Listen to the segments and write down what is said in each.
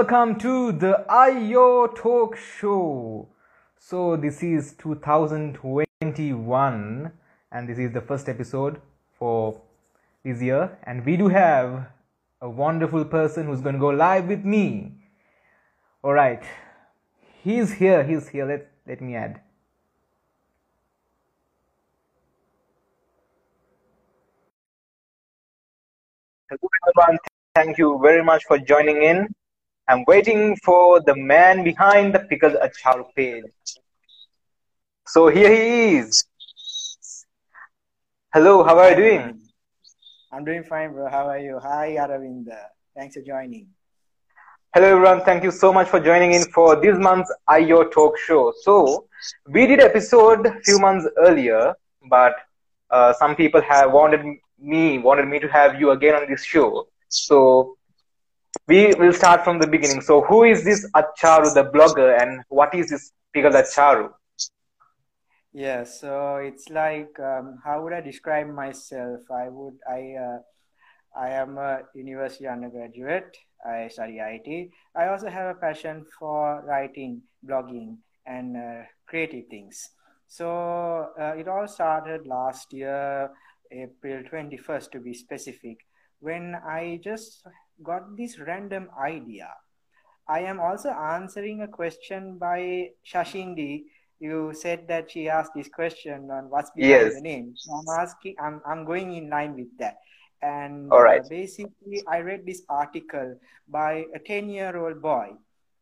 Welcome to the IO Talk Show. So, this is 2021, and this is the first episode for this year. And we do have a wonderful person who's going to go live with me. All right, he's here. He's here. Let let me add. Everyone. Thank you very much for joining in. I'm waiting for the man behind the Pickled Acharu page. So here he is. Hello, how are you doing? I'm doing fine, bro. How are you? Hi, Aravinda. Thanks for joining. Hello, everyone. Thank you so much for joining in for this month's IO Talk Show. So, we did episode a few months earlier, but uh, some people have wanted me wanted me to have you again on this show. So, we will start from the beginning. So, who is this Acharu, the blogger, and what is this Pickled Acharu? Yeah, so it's like um, how would I describe myself? I would I uh, I am a university undergraduate. I study IT. I also have a passion for writing, blogging, and uh, creative things. So uh, it all started last year, April 21st to be specific, when I just got this random idea. I am also answering a question by Shashindi you said that she asked this question on what's behind yes. the name. So I'm asking, I'm, I'm going in line with that. And All right. Uh, basically, I read this article by a 10 year old boy.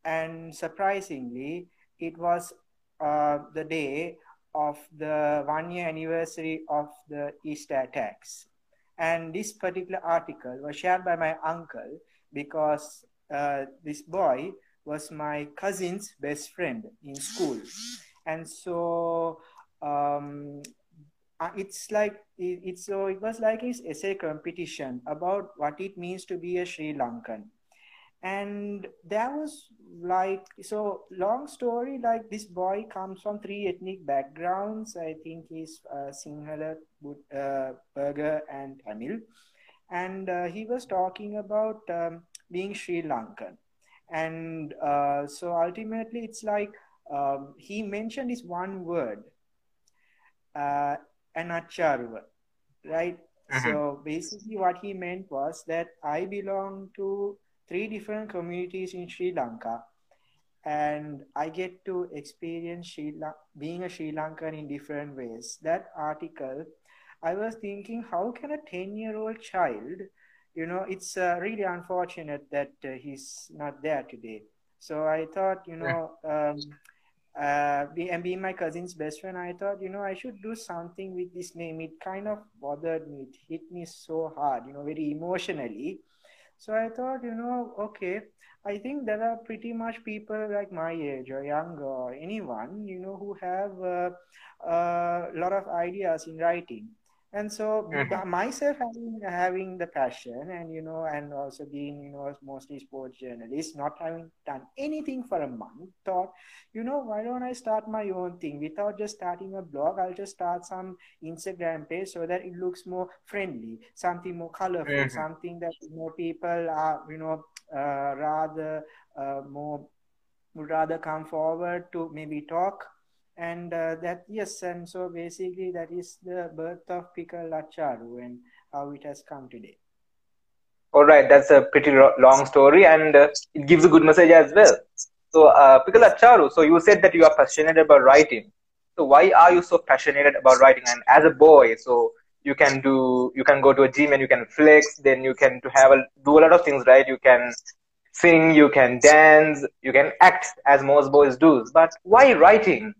And surprisingly, it was uh, the day of the one year anniversary of the Easter attacks. And this particular article was shared by my uncle because uh, this boy was my cousin's best friend in school. And so um, uh, it's like it, it's so it was like his essay competition about what it means to be a Sri Lankan, and there was like so long story like this boy comes from three ethnic backgrounds. I think he's uh, Sinhala, uh, Burgher, and Tamil, and uh, he was talking about um, being Sri Lankan, and uh, so ultimately it's like um, he mentioned this one word, uh, anacharuva, right? Mm-hmm. So basically, what he meant was that I belong to three different communities in Sri Lanka, and I get to experience Sri La- being a Sri Lankan in different ways. That article, I was thinking, how can a 10 year old child, you know, it's uh, really unfortunate that uh, he's not there today. So I thought, you know, um, uh, and being my cousin's best friend, I thought, you know, I should do something with this name. It kind of bothered me. It hit me so hard, you know, very emotionally. So I thought, you know, okay, I think there are pretty much people like my age or younger or anyone, you know, who have uh, uh, a lot of ideas in writing and so mm-hmm. myself having having the passion and you know and also being you know mostly sports journalist not having done anything for a month thought you know why don't i start my own thing without just starting a blog i'll just start some instagram page so that it looks more friendly something more colorful mm-hmm. something that more people are you know uh, rather uh, more would rather come forward to maybe talk and uh, that yes and so basically that is the birth of Pickled Acharu and how it has come today. All right that's a pretty long story and uh, it gives a good message as well. So uh, Acharu so you said that you are passionate about writing. So why are you so passionate about writing? And as a boy so you can do you can go to a gym and you can flex then you can to have a do a lot of things right? You can sing you can dance you can act as most boys do. But why writing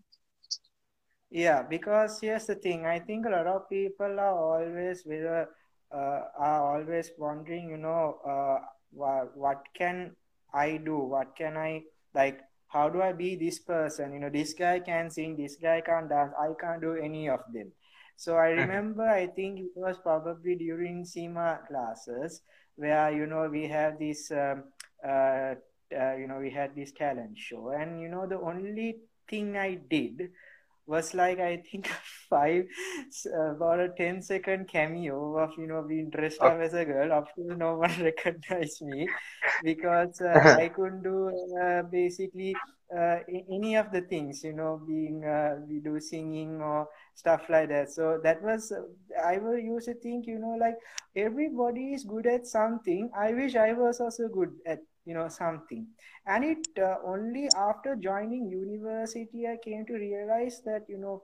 yeah, because here's the thing. I think a lot of people are always with a, uh, are always wondering, you know, uh, what what can I do? What can I like? How do I be this person? You know, this guy can sing, this guy can dance. I can't do any of them. So I mm-hmm. remember, I think it was probably during SEMA classes where you know we have this, um, uh, uh, you know, we had this talent show, and you know the only thing I did was like I think five about a 10 second cameo of you know being dressed up as a girl of course no one recognized me because uh, i couldn't do uh, basically uh, any of the things you know being uh, we do singing or stuff like that. So that was uh, i will used to think you know like everybody is good at something. I wish i was also good at you know something. And it uh, only after joining university i came to realize that you know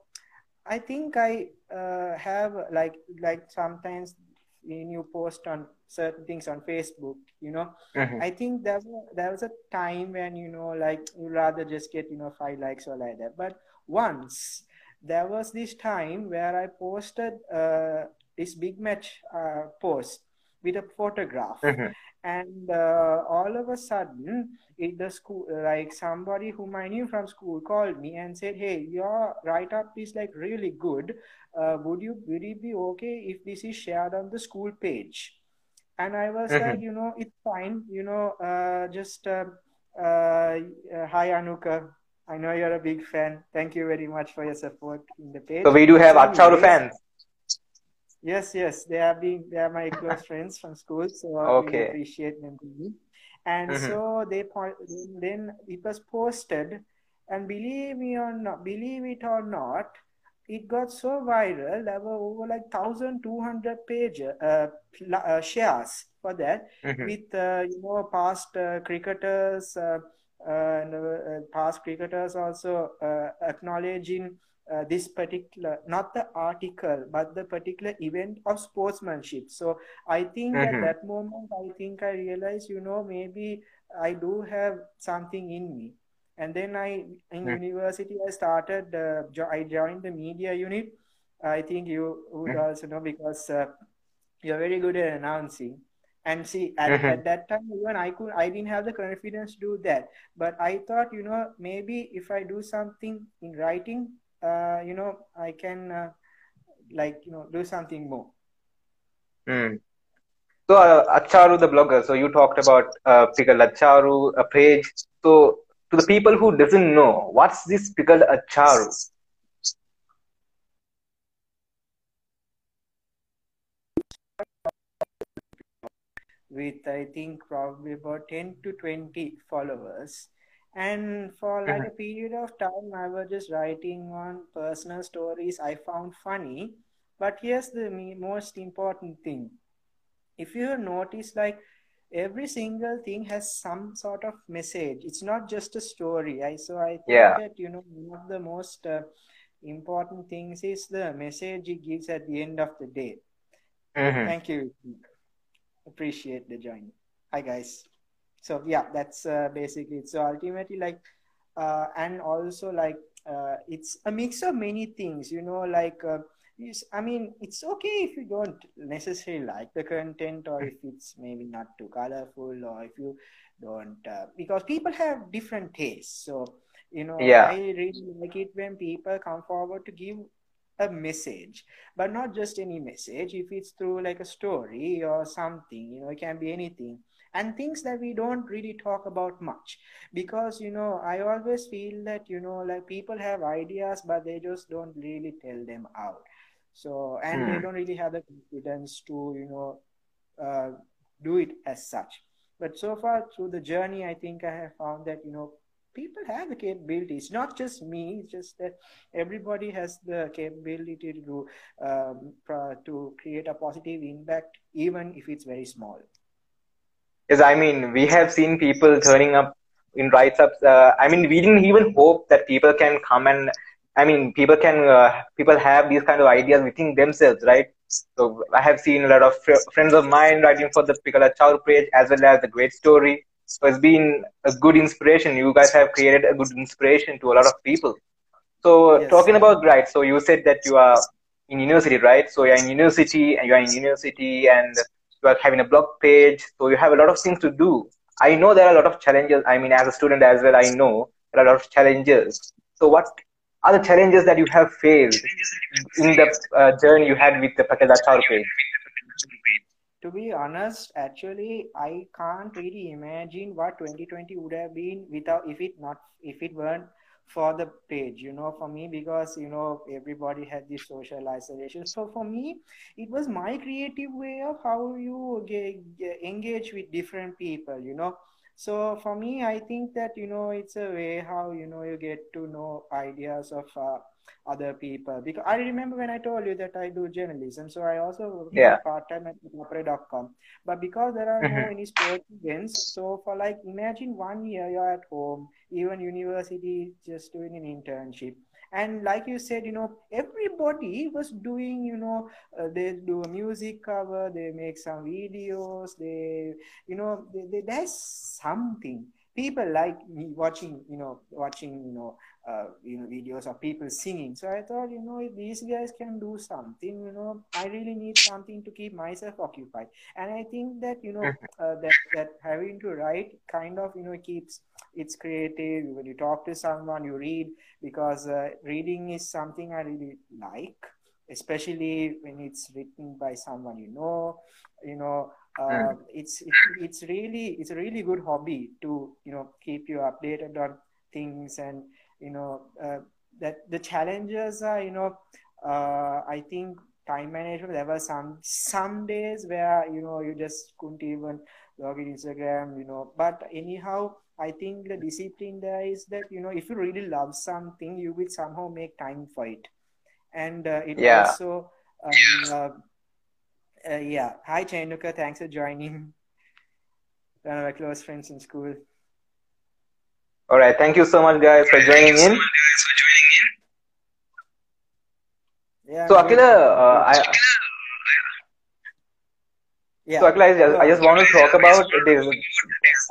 i think i uh, have like like sometimes when you post on certain things on facebook you know Mhm. i think there was, there was a time when you know like you rather just get you know five likes or like that. But once there was this time where i posted uh, this big match uh, post with a photograph. Mhm. and uh, all of a sudden it the school like somebody whom i knew from school called me and said hey your write-up is like really good. Uh, would you would it be okay if this is shared on the school page? And i was Mhm. like you know it's fine. You know uh, just uh, uh, hi anuka. I know you're a big fan. Thank you very much for your support in the page. So we do have So Acharu anyways, fans. Yes, yes, they are being they are my close friends from school, so I really Okay. appreciate them. And Mhm. so they point then it was posted, and believe me or not, believe it or not, it got so viral. There were over like thousand two hundred page uh, uh, shares for that Mhm. with uh, you know past uh, cricketers uh, uh, and uh, past cricketers also uh, acknowledging uh, this particular not the article but the particular event of sportsmanship so i think at Mhm. that moment i think i realized you know maybe i do have something in me and then i in Mhm. university i started uh, jo- i joined the media unit i think you would Mhm. also know because uh, you're very good at announcing and see at, Mhm. at that time even i could i didn't have the confidence to do that but i thought you know maybe if i do something in writing uh, you know i can uh, like you know do something more Mm. So uh, Acharu the blogger. So you talked about uh, Pickle Acharu, a page. So to the people who doesn't know, what's this pickled Acharu? with I think probably about 10 to 20 followers. And for like Mhm. a period of time, I was just writing on personal stories I found funny. But here's the most important thing. If you notice, like every single thing has some sort of message. It's not just a story. I so I think Yeah. that you know one of the most uh, important things is the message it gives at the end of the day. Mhm. Thank you. Appreciate the join. Hi guys. So yeah, that's uh, basically it. So ultimately, like, uh, and also like, uh, it's a mix of many things. You know, like, uh, I mean, it's okay if you don't necessarily like the content, or if it's maybe not too colorful, or if you don't, uh, because people have different tastes. So you know, Yeah. I really like it when people come forward to give a message but not just any message if it's through like a story or something you know it can be anything and things that we don't really talk about much. Because you know i always feel that you know like people have ideas but they just don't really tell them out. So and they Mm. don't really have the confidence to you know uh, do it as such. But so far through the journey i think i have found that you know people have the capabilities. Not just me it's just that everybody has the capability to do um, to create a positive impact even if it's very small Yes, I mean, we have seen people turning up in write ups. Uh, I mean, we didn't even hope that people can come and, I mean, people can, uh, people have these kind of ideas within themselves, right? So I have seen a lot of fr- friends of mine writing for the Pickle Acharu page as well as the great story. So it's been a good inspiration. You guys have created a good inspiration to a lot of people. So yes talking about right, so you said that you are in university, right? So you're in university and you are in university and you are having a blog page. So you have a lot of things to do. I know there are a lot of challenges. I mean, as a student as well, I know there are a lot of challenges. So what are the challenges that you have faced in the uh, journey you had with the Pickle Acharu page? to be honest actually i can't really imagine what 2020 would have been without if it not if it weren't for the page you know for me because you know everybody had this social isolation. So for me it was my creative way of how you engage with different people you know. So for me i think that you know it's a way how you know you get to know ideas of uh, other people. Because i remember when i told you that i do journalism so i also yeah. part-time at ThePapare.com but because there are no any sports events so for like imagine one year you're at home even university just doing an internship. And like you said you know everybody was doing you know uh, they do a music cover they make some videos they you know they, they, there's something. People like me watching you know watching you know uh, you know videos of people singing. So i thought you know if these guys can do something you know i really need something to keep myself occupied. And i think that you know uh, that that having to write kind of you know keeps it's creative. When you talk to someone you read because uh, reading is something i really like especially when it's written by someone you know you know uh, it's, it's it's really it's a really good hobby to you know keep you updated on things and you know uh, that the challenges are you know uh, i think time management there were some some days where you know you just couldn't even log in instagram you know. But anyhow i think the discipline there is that you know if you really love something you will somehow make time for it. And uh, it Yeah. also um, uh, uh, yeah. Hi Chainuka thanks for joining. One of my close friends in school All right. Thank you so much, guys, for joining in. yeah So, good. Akila, uh, I, yeah so Akila, I just, I just want to talk about this.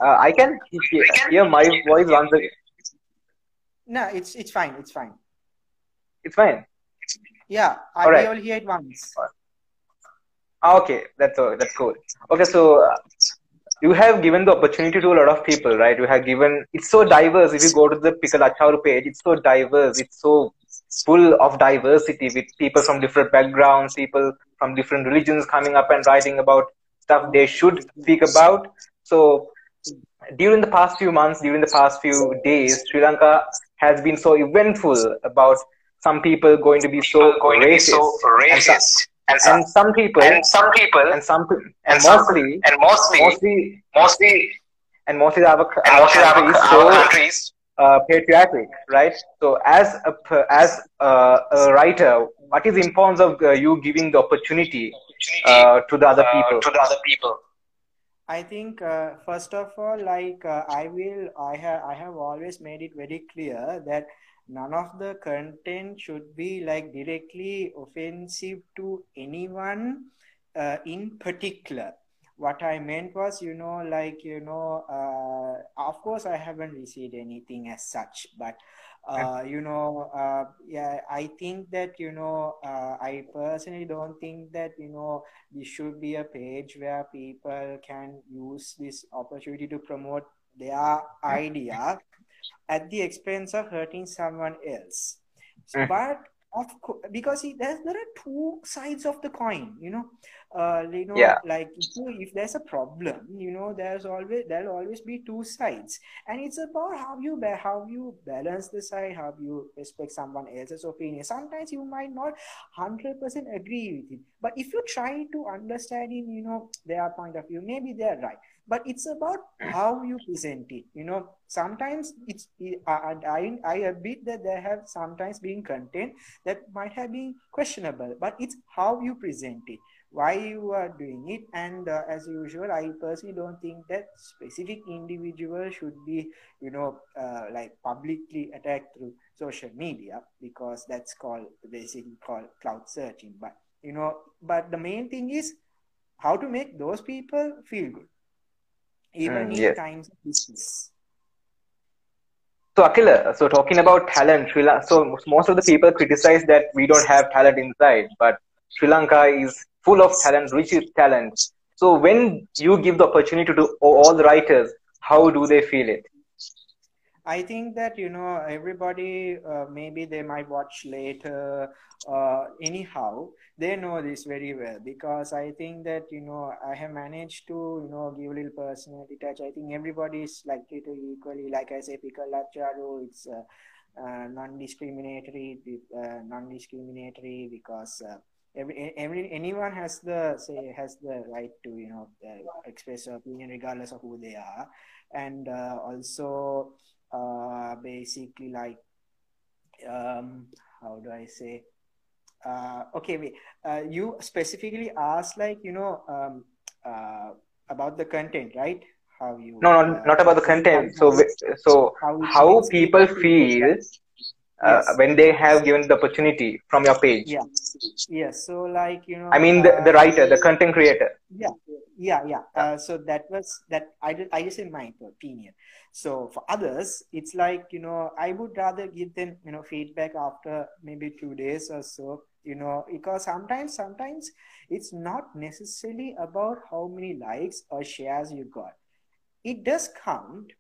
Uh, I can hear, hear my voice once again. no it's it's fine it's fine It's fine. yeah i All right. will hear it once Ah, Okay, that's uh, that's cool. Okay, so uh, you have given the opportunity to a lot of people, right? You have given. It's so diverse. If you go to the Pickle page, it's so diverse. It's so full of diversity with people from different backgrounds, people from different religions coming up and writing about stuff they should speak about. So during the past few months, during the past few days, Sri Lanka has been so eventful about some people going to be so going to be racist, so racist. And, some, and some people and some people, and some and, and some- mostly and mostly, mostly mostly, and mostly our, and our mostly our, country our so countries, uh, patriotic, right? So as a p- as a, a writer, what is the importance of uh, you giving the opportunity uh, to the other uh, people? to the other people. I think uh, first of all, like uh, I will, I have, I have always made it very clear that none of the content should be like directly offensive to anyone uh, in particular. What I meant was, you know, like you know, uh, of course, I haven't received anything as such, but uh, you know, uh, yeah, I think that you know, uh, I personally don't think that you know this should be a page where people can use this opportunity to promote their idea at the expense of hurting someone else. Mm. but of course because see, there's, there are two sides of the coin you know. Uh, you know Yeah. like if, you- if there's a problem you know there's always there'll always be two sides. And it's about how you ba- how you balance the side how you respect someone else's opinion. Sometimes you might not 100% agree with it. But if you try to understand in you know their point of view maybe they're right but it's about how you present it you know. Sometimes it's and i i admit that there have sometimes been content that might have been questionable but it's how you present it why you are doing it. And uh, as usual i personally don't think that specific individual should be you know uh, like publicly attacked through social media because that's called basically called cloud searching. But you know but the main thing is how to make those people feel good even Mm, in yes. times of So Akila, so talking about talent, Sri Lanka, so most of the people criticize that we don't have talent inside, but Sri Lanka is full of talent, rich with talent. So when you give the opportunity to all the writers, how do they feel it? I think that you know everybody uh, maybe they might watch later. Uh, anyhow, they know this very well because I think that you know I have managed to you know give a little personality touch. I think everybody is likely to equally, like I say, Pickle Acharu. It's uh, uh, non-discriminatory, uh, non-discriminatory because uh, every, every anyone has the say has the right to you know uh, express opinion regardless of who they are, and also uh, basically like um, how do I say? Uh, okay, wait. Uh, you specifically asked like you know um, uh, about the content, right? How you? No, no, not about the content. So, so how, how people feel uh, yes. when they have given the opportunity from your page. Yeah. Yeah. So like, you know, I mean, the, the writer, the content creator. Yeah. Yeah. Yeah. Uh, so that was that I did, I just in my opinion. So for others, it's like, you know, I would rather give them, you know, feedback after maybe two days or so, you know, because sometimes, sometimes it's not necessarily about how many likes or shares you got. It does count,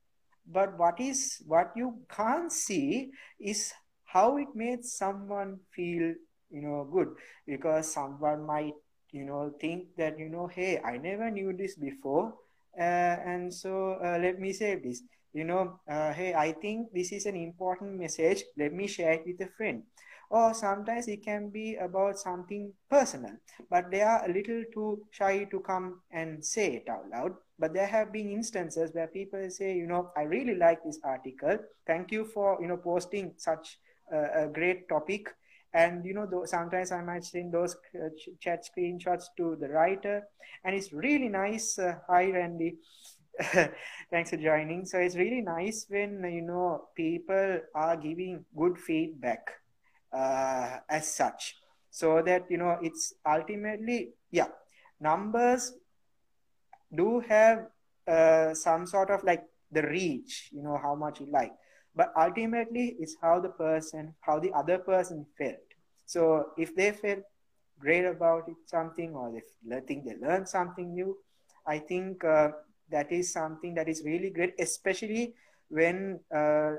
but what is what you can't see is how it made someone feel you know good because someone might you know think that you know hey i never knew this before. Uh, and so uh, let me say this you know uh, hey i think this is an important message. Let me share it with a friend. Or sometimes it can be about something personal but they are a little too shy to come and say it out loud. But there have been instances where people say you know i really like this article. Thank you for you know posting such a, a great topic and you know sometimes i might send those uh, chat screenshots to the writer. And it's really nice uh, hi randy. Thanks for joining. So it's really nice when you know people are giving good feedback uh, as such. So that you know it's ultimately yeah numbers do have uh, some sort of like the reach you know how much you like. But ultimately it's how the person how the other person felt so if they felt great about it something or they think they learned something new i think uh, that is something that is really great especially when uh,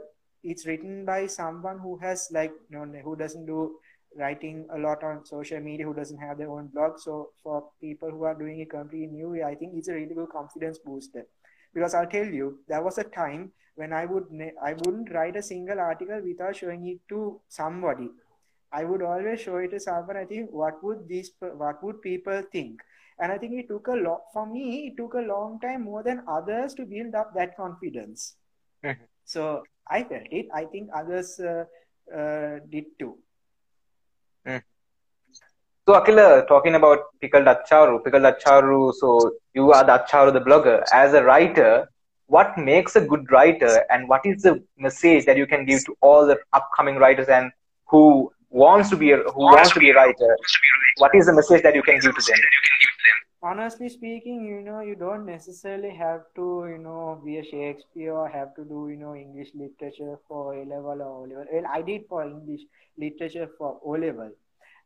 it's written by someone who has like you know who doesn't do writing a lot on social media who doesn't have their own blog. So for people who are doing it completely new i think it's a really good confidence booster because i'll tell you there was a time when i would i wouldn't write a single article without showing it to somebody i would always show it to someone i think what would these what would people think and i think it took a lot for me it took a long time more than others to build up that confidence mm-hmm. so i felt it i think others uh, uh, did too Mm. So Akila, talking about Pickled Acharu, Pickled Acharu, so you are the Acharu, the blogger. As a writer, what makes a good writer and what is the message that you can give to all the upcoming writers and who wants to be a, who wants to be a writer? What is the message that you can give to them? honestly speaking you know you don't necessarily have to you know be a shakespeare or have to do you know english literature for a level or o level well i did for english literature for o level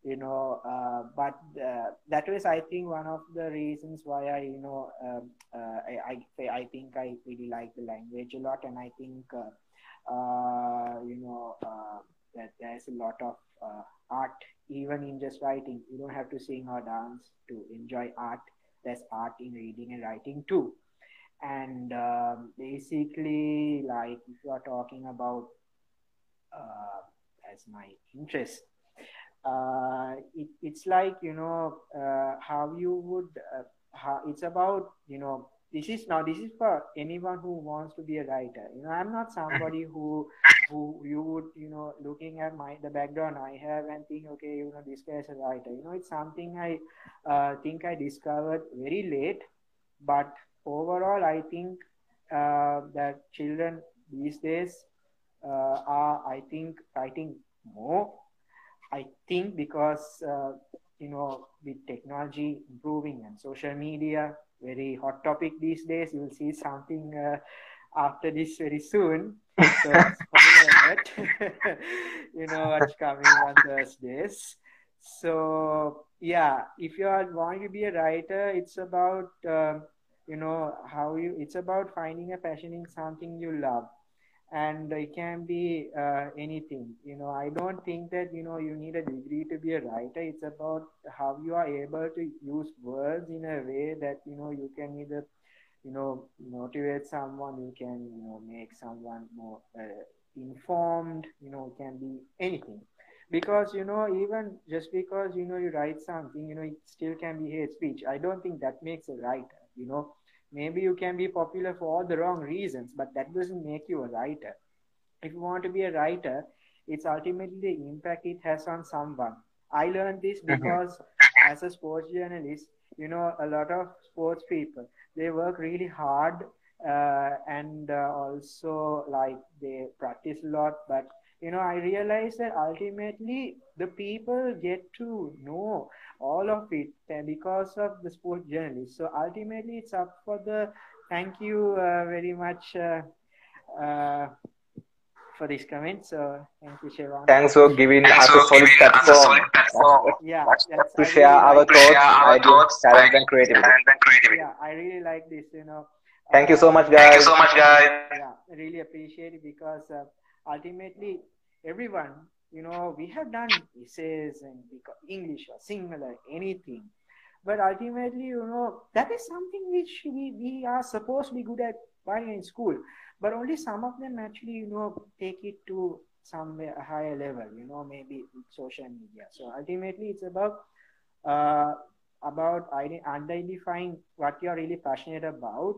you know uh, but uh, that was i think one of the reasons why i you know um, uh, I, I i think i really like the language a lot and i think uh, uh, you know uh, that there's a lot of art even in just writing. You don't have to sing or dance to enjoy art. There's art in reading and writing too. And um, basically like if you are talking about uh, as my interest uh, it, it's like you know uh, how you would uh, how it's about you know this is now this is for anyone who wants to be a writer. You know i'm not somebody who who you would you know looking at my the background i have and think okay you know this guy is a writer. You know it's something i uh, think i discovered very late but overall i think uh, that children these days uh, are i think writing more. I think because uh, you know with technology improving and social media very hot topic these days. You'll see something uh, after this very soon. So you know what's coming on Thursdays. So yeah, if you are wanting to be a writer, it's about um, you know how you. It's about finding a passion in something you love and it can be uh, anything you know i don't think that you know you need a degree to be a writer it's about how you are able to use words in a way that you know you can either you know motivate someone you can you know make someone more uh, informed, you know, can be anything. Because, you know, even just because, you know, you write something, you know, it still can be hate speech. I don't think that makes a writer, you know. Maybe you can be popular for all the wrong reasons, but that doesn't make you a writer. If you want to be a writer, it's ultimately the impact it has on someone. I learned this Mhm. because as a sports journalist, you know, a lot of sports people, they work really hard uh, and uh, also like they practice a lot. But, you know, I realized that ultimately the people get to know all of it because of the sports journalist. So ultimately it's up for the, thank you uh, very much uh, uh, for this comment. So thank you, Shivan. Thanks for giving Thanks us a for solid giving us a platform solid platform Yeah, That's- that's, to I share really our like this. thoughts, our ideas, thoughts, talent, and creativity. talent, and creativity. Yeah, I really like this, you know. Thank you Uh, so much, guys. Thank you guys. so much, guys. yeah, really appreciate it because uh, ultimately everyone, you know, we have done essays and English or Sinhala, anything. But ultimately, you know, that is something which we, we are supposed to be good at while in school. But only some of them actually, you know, take it to somewhere a higher level, you know, maybe social media. So ultimately, it's about uh, about identifying what you're really passionate about.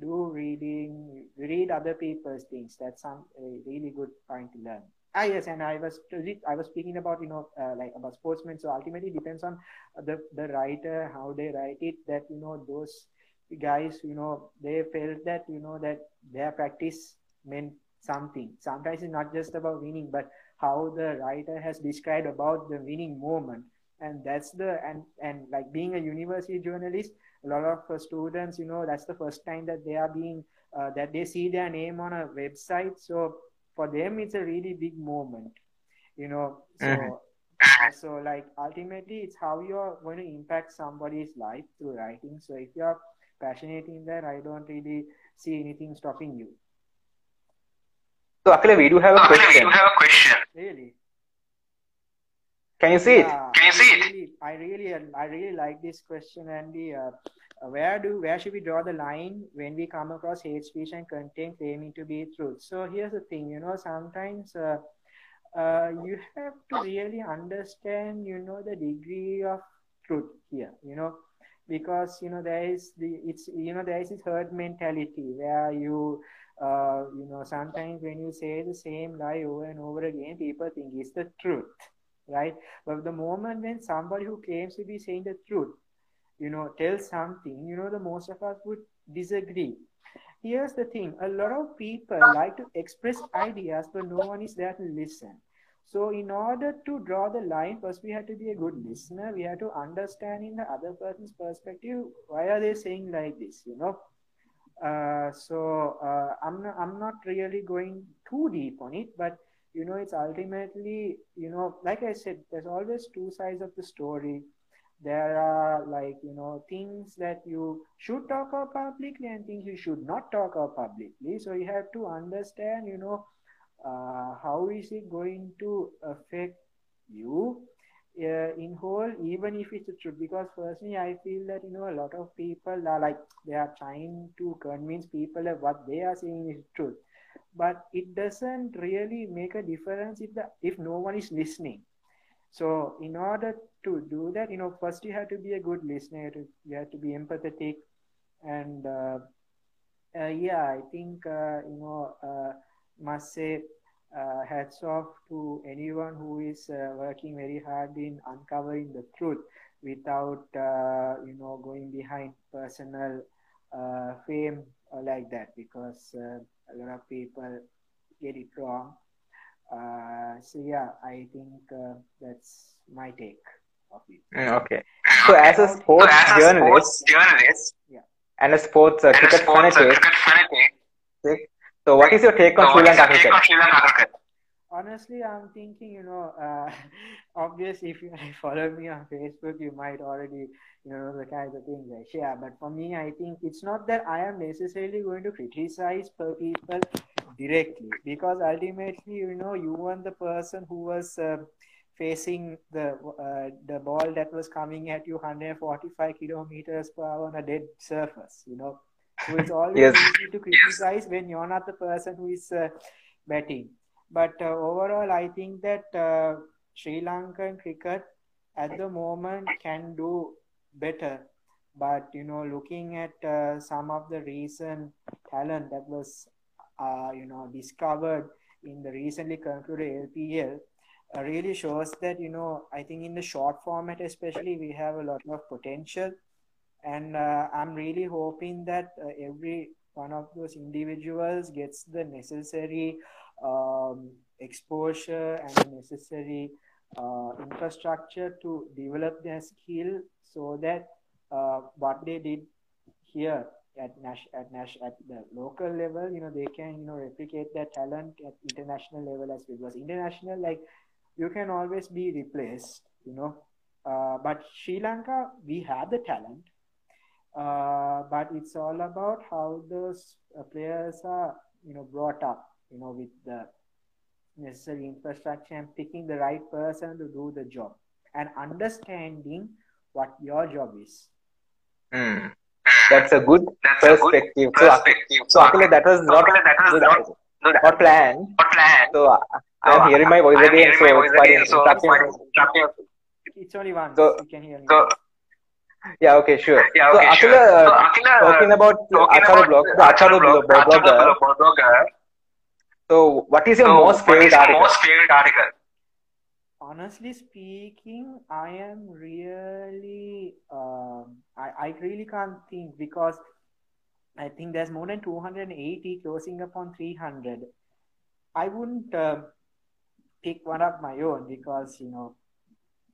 Do reading, read other people's things. That's some really good point to learn. Ah, yes, and I was I was speaking about you know uh, like about sportsmen. So ultimately, depends on the the writer how they write it. That you know those guys you know they felt that you know that their practice meant something. Sometimes it's not just about winning, but how the writer has described about the winning moment and that's the and and like being a university journalist a lot of uh, students you know that's the first time that they are being uh, that they see their name on a website so for them it's a really big moment you know so Mhm. uh, so like ultimately it's how you're going to impact somebody's life through writing so if you're passionate in that i don't really see anything stopping you So, Akila, we do have So, a Akila, we question. do have a question. really Can you see it? Can you I see it? Really, I really, I really like this question, Andy. Uh, uh, where do, where should we draw the line when we come across hate speech and content claiming to be truth? So here's the thing, you know, sometimes uh, uh, you have to really understand, you know, the degree of truth here, you know, because you know there is the it's you know there is this herd mentality where you uh, you know sometimes when you say the same lie over and over again, people think it's the truth, right? But the moment when somebody who claims to be saying the truth, you know, tells something, you know, the most of us would disagree. Here's the thing a lot of people like to express ideas, but no one is there to listen. So, in order to draw the line, first we have to be a good listener. We have to understand in the other person's perspective why are they saying like this, you know. Uh, so uh, I'm not, I'm not really going too deep on it, but you know, it's ultimately, you know, like I said, there's always two sides of the story. There are like, you know, things that you should talk about publicly and things you should not talk about publicly. So you have to understand, you know, uh, how is it going to affect you uh, in whole, even if it's truth. Because personally, I feel that, you know, a lot of people are like, they are trying to convince people that what they are saying is truth but it doesn't really make a difference if the if no one is listening. So in order to do that you know first you have to be a good listener you, have to be empathetic. And uh, uh, yeah i think uh, you know uh, must say uh, hats off to anyone who is uh, working very hard in uncovering the truth without you know going behind personal fame like that because uh, a lot of people get it wrong. Uh, so yeah, I think uh, that's my take of it. Mm, okay. So, as a So, sports as a journalist sports journalist and a sports uh, and a cricket sports uh, fanatic, cricket fanatic, so what is your take on Sri Lanka cricket? on Sri Lanka cricket? Honestly, I'm thinking, you know, uh, obviously, if you follow me on Facebook, you might already, you know, the kinds of things I share. But for me, I think it's not that I am necessarily going to criticize per people directly, because ultimately, you know, you want the person who was uh, facing the uh, the ball that was coming at you 145 kilometers per hour on a dead surface, you know. So it's always Yes. easy to criticize when you're not the person who is uh, batting But uh, overall, I think that uh, Sri Lankan cricket at the moment can do better. But you know, looking at uh, some of the recent talent that was you know discovered in the recently concluded LPL, uh, really shows that you know I think in the short format especially we have a lot of potential, and uh, I'm really hoping that uh, every one of those individuals gets the necessary um, exposure and the necessary uh, infrastructure to develop their skill so that uh, what they did here at Nash at Nash at the local level, you know, they can you know replicate their talent at international level as well. Because international, like you can always be replaced, you know. Uh, but Sri Lanka, we have the talent, uh, but it's all about how those uh, players are, you know, brought up, you know, with the necessary infrastructure and picking the right person to do the job and understanding what your job is. Hmm. That's a good That's a good perspective. So, perspective. so Akila, that was not, Akila, that was good- not- not- not planned. Not planned. So uh, I am hearing my voice I'm again, so my it's voice quite again, so it's interrupting. It's only one. So- you can hear me. So, Yeah, okay, sure. yeah, so okay, Akila, sure. uh, So, Akila, uh, talking about talking Acharu about blog, the the Acharu blog, blog, blogger. blogger. So what is your So, most favorite is your article? most favorite article? honestly speaking i am really um, I, I really can't think because i think there's more than 280 closing upon 300 i wouldn't uh, pick one of my own because you know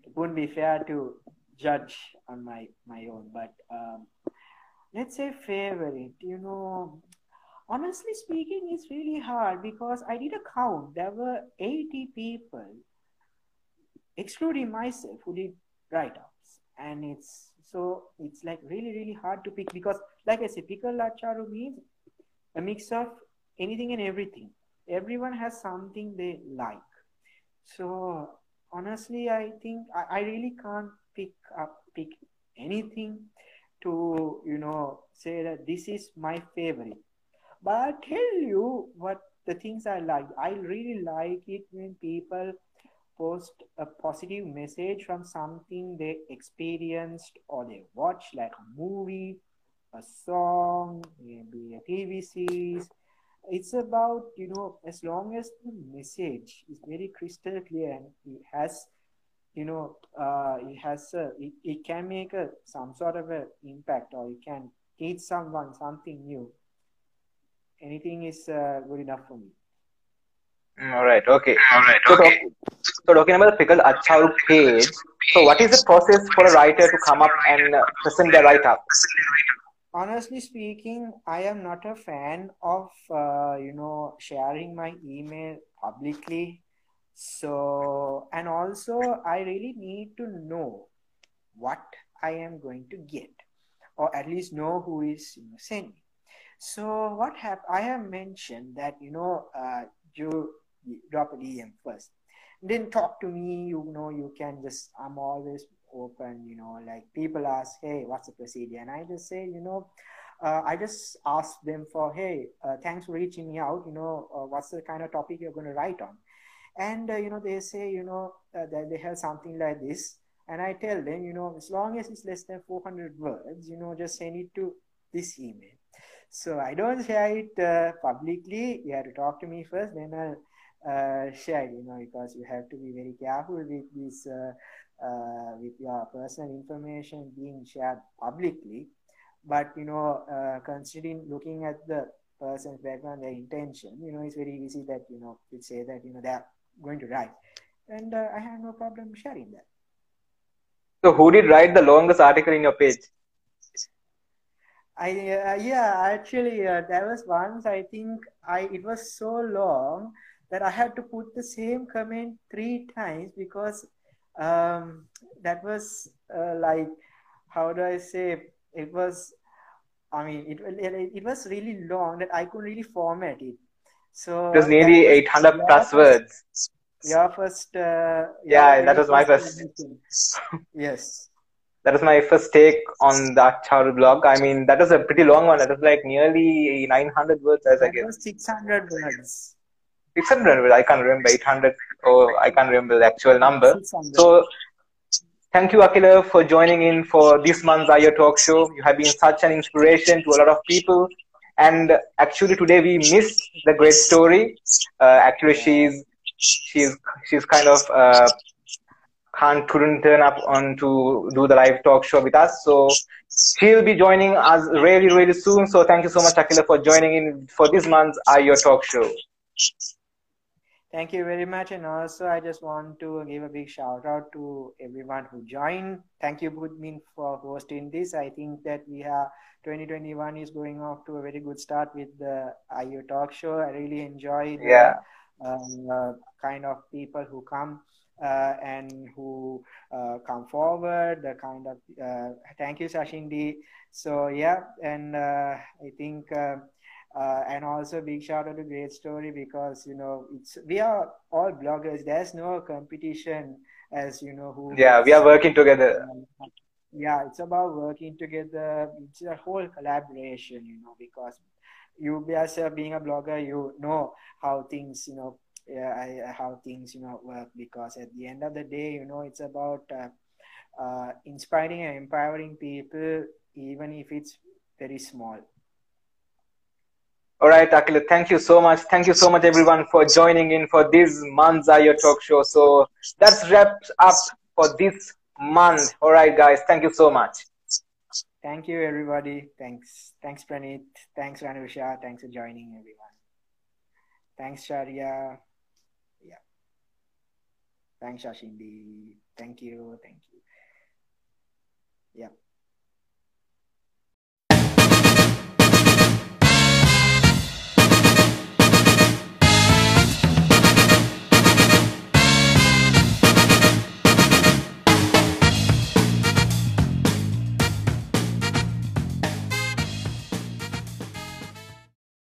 it wouldn't be fair to judge on my my own but um, let's say favorite you know honestly speaking it's really hard because i did a count. There were 80 people excluding myself who did write-ups. And it's so it's like really really hard to pick because like i said Pickle Acharu means a mix of anything and everything. Everyone has something they like. So honestly i think i, I really can't pick up pick anything to you know say that this is my favorite but i'll tell you what the things i like i really like it when people post a positive message from something they experienced or they watched, like a movie, a song, maybe a TV series. It's about, you know, as long as the message is very crystal clear and it has, you know, uh, it has a, it, it can make a some sort of an impact or it can teach someone something new. Anything is uh, good enough for me. Mm, All right, okay. All right, So, okay. talk, so talking about the Pickle Acharu page, so what is the process for a writer to come up and uh, present their write-up? honestly speaking i am not a fan of uh, you know sharing my email publicly so and also i really need to know what i am going to get or at least know who is you know, sending so what have i have mentioned that you know uh, you drop a dm first. Then talk to me you know you can just i'm always open you know like people ask hey what's the procedure? And i just say you know uh, i just ask them for hey uh, thanks for reaching me out you know uh, what's the kind of topic you're going to write on? And uh, you know they say you know uh, that they have something like this. And i tell them you know as long as it's less than 400 words you know just send it to this email so i don't share it uh, publicly you have to talk to me first then i'll uh, share you know because you have to be very careful with this uh, uh, with your personal information being shared publicly. But you know, uh, considering looking at the person's background, their intention, you know, it's very easy that you know to say that you know they're going to write, and uh, I have no problem sharing that. So who did write the longest article in your page? I uh, yeah, actually, uh, there was once I think I it was so long that I had to put the same comment three times because um, that was uh, like how do I say it was. I mean, it, it it was really long that I couldn't really format it. So It was nearly 800 your plus words. Your first. Uh, Yeah, that was my first. Yes. That was my first take on the Acharu blog. I mean, that was a pretty long one. That was like nearly 900 words, as I That guess. was 600 words. 600. words. I can't remember 800 or I can't remember the actual number. 600. So thank you, Akila, for joining in for this month's Ayo Talk Show. You have been such an inspiration to a lot of people. And actually, today we missed the great story. Uh, actually, she's she's she's kind of uh, can't couldn't turn up on to do the live talk show with us. So she'll be joining us really really soon. So thank you so much, Akila, for joining in for this month's Ayo Talk Show. Thank you very much. And also, I just want to give a big shout out to everyone who joined. Thank you, Budmin, for hosting this. I think that we have 2021 is going off to a very good start with the IU talk show. I really enjoy the um, uh, kind of people who come and who uh, come forward. The kind of uh, thank you, Sashindi. So yeah, and uh, I think. Uh, uh, and also big shout out to great story because you know it's we are all bloggers there's no competition as you know who Yeah, we are working together. um, yeah it's about working together it's a whole collaboration you know because you as a, being a blogger you know how things you know yeah, I, how things you know work because at the end of the day you know it's about uh, uh, inspiring and empowering people even if it's very small All right, Akila, thank you so much. Thank you so much, everyone, for joining in for this month's Ayo Talk Show. So that's wraps up for this month. All right, guys, thank you so much. Thank you, everybody. Thanks. Thanks, Pranit. Thanks, Ranusha. Thanks for joining, everyone. Thanks, Sharia. Thanks, Shashindi. Thank you. Thank you. Yeah.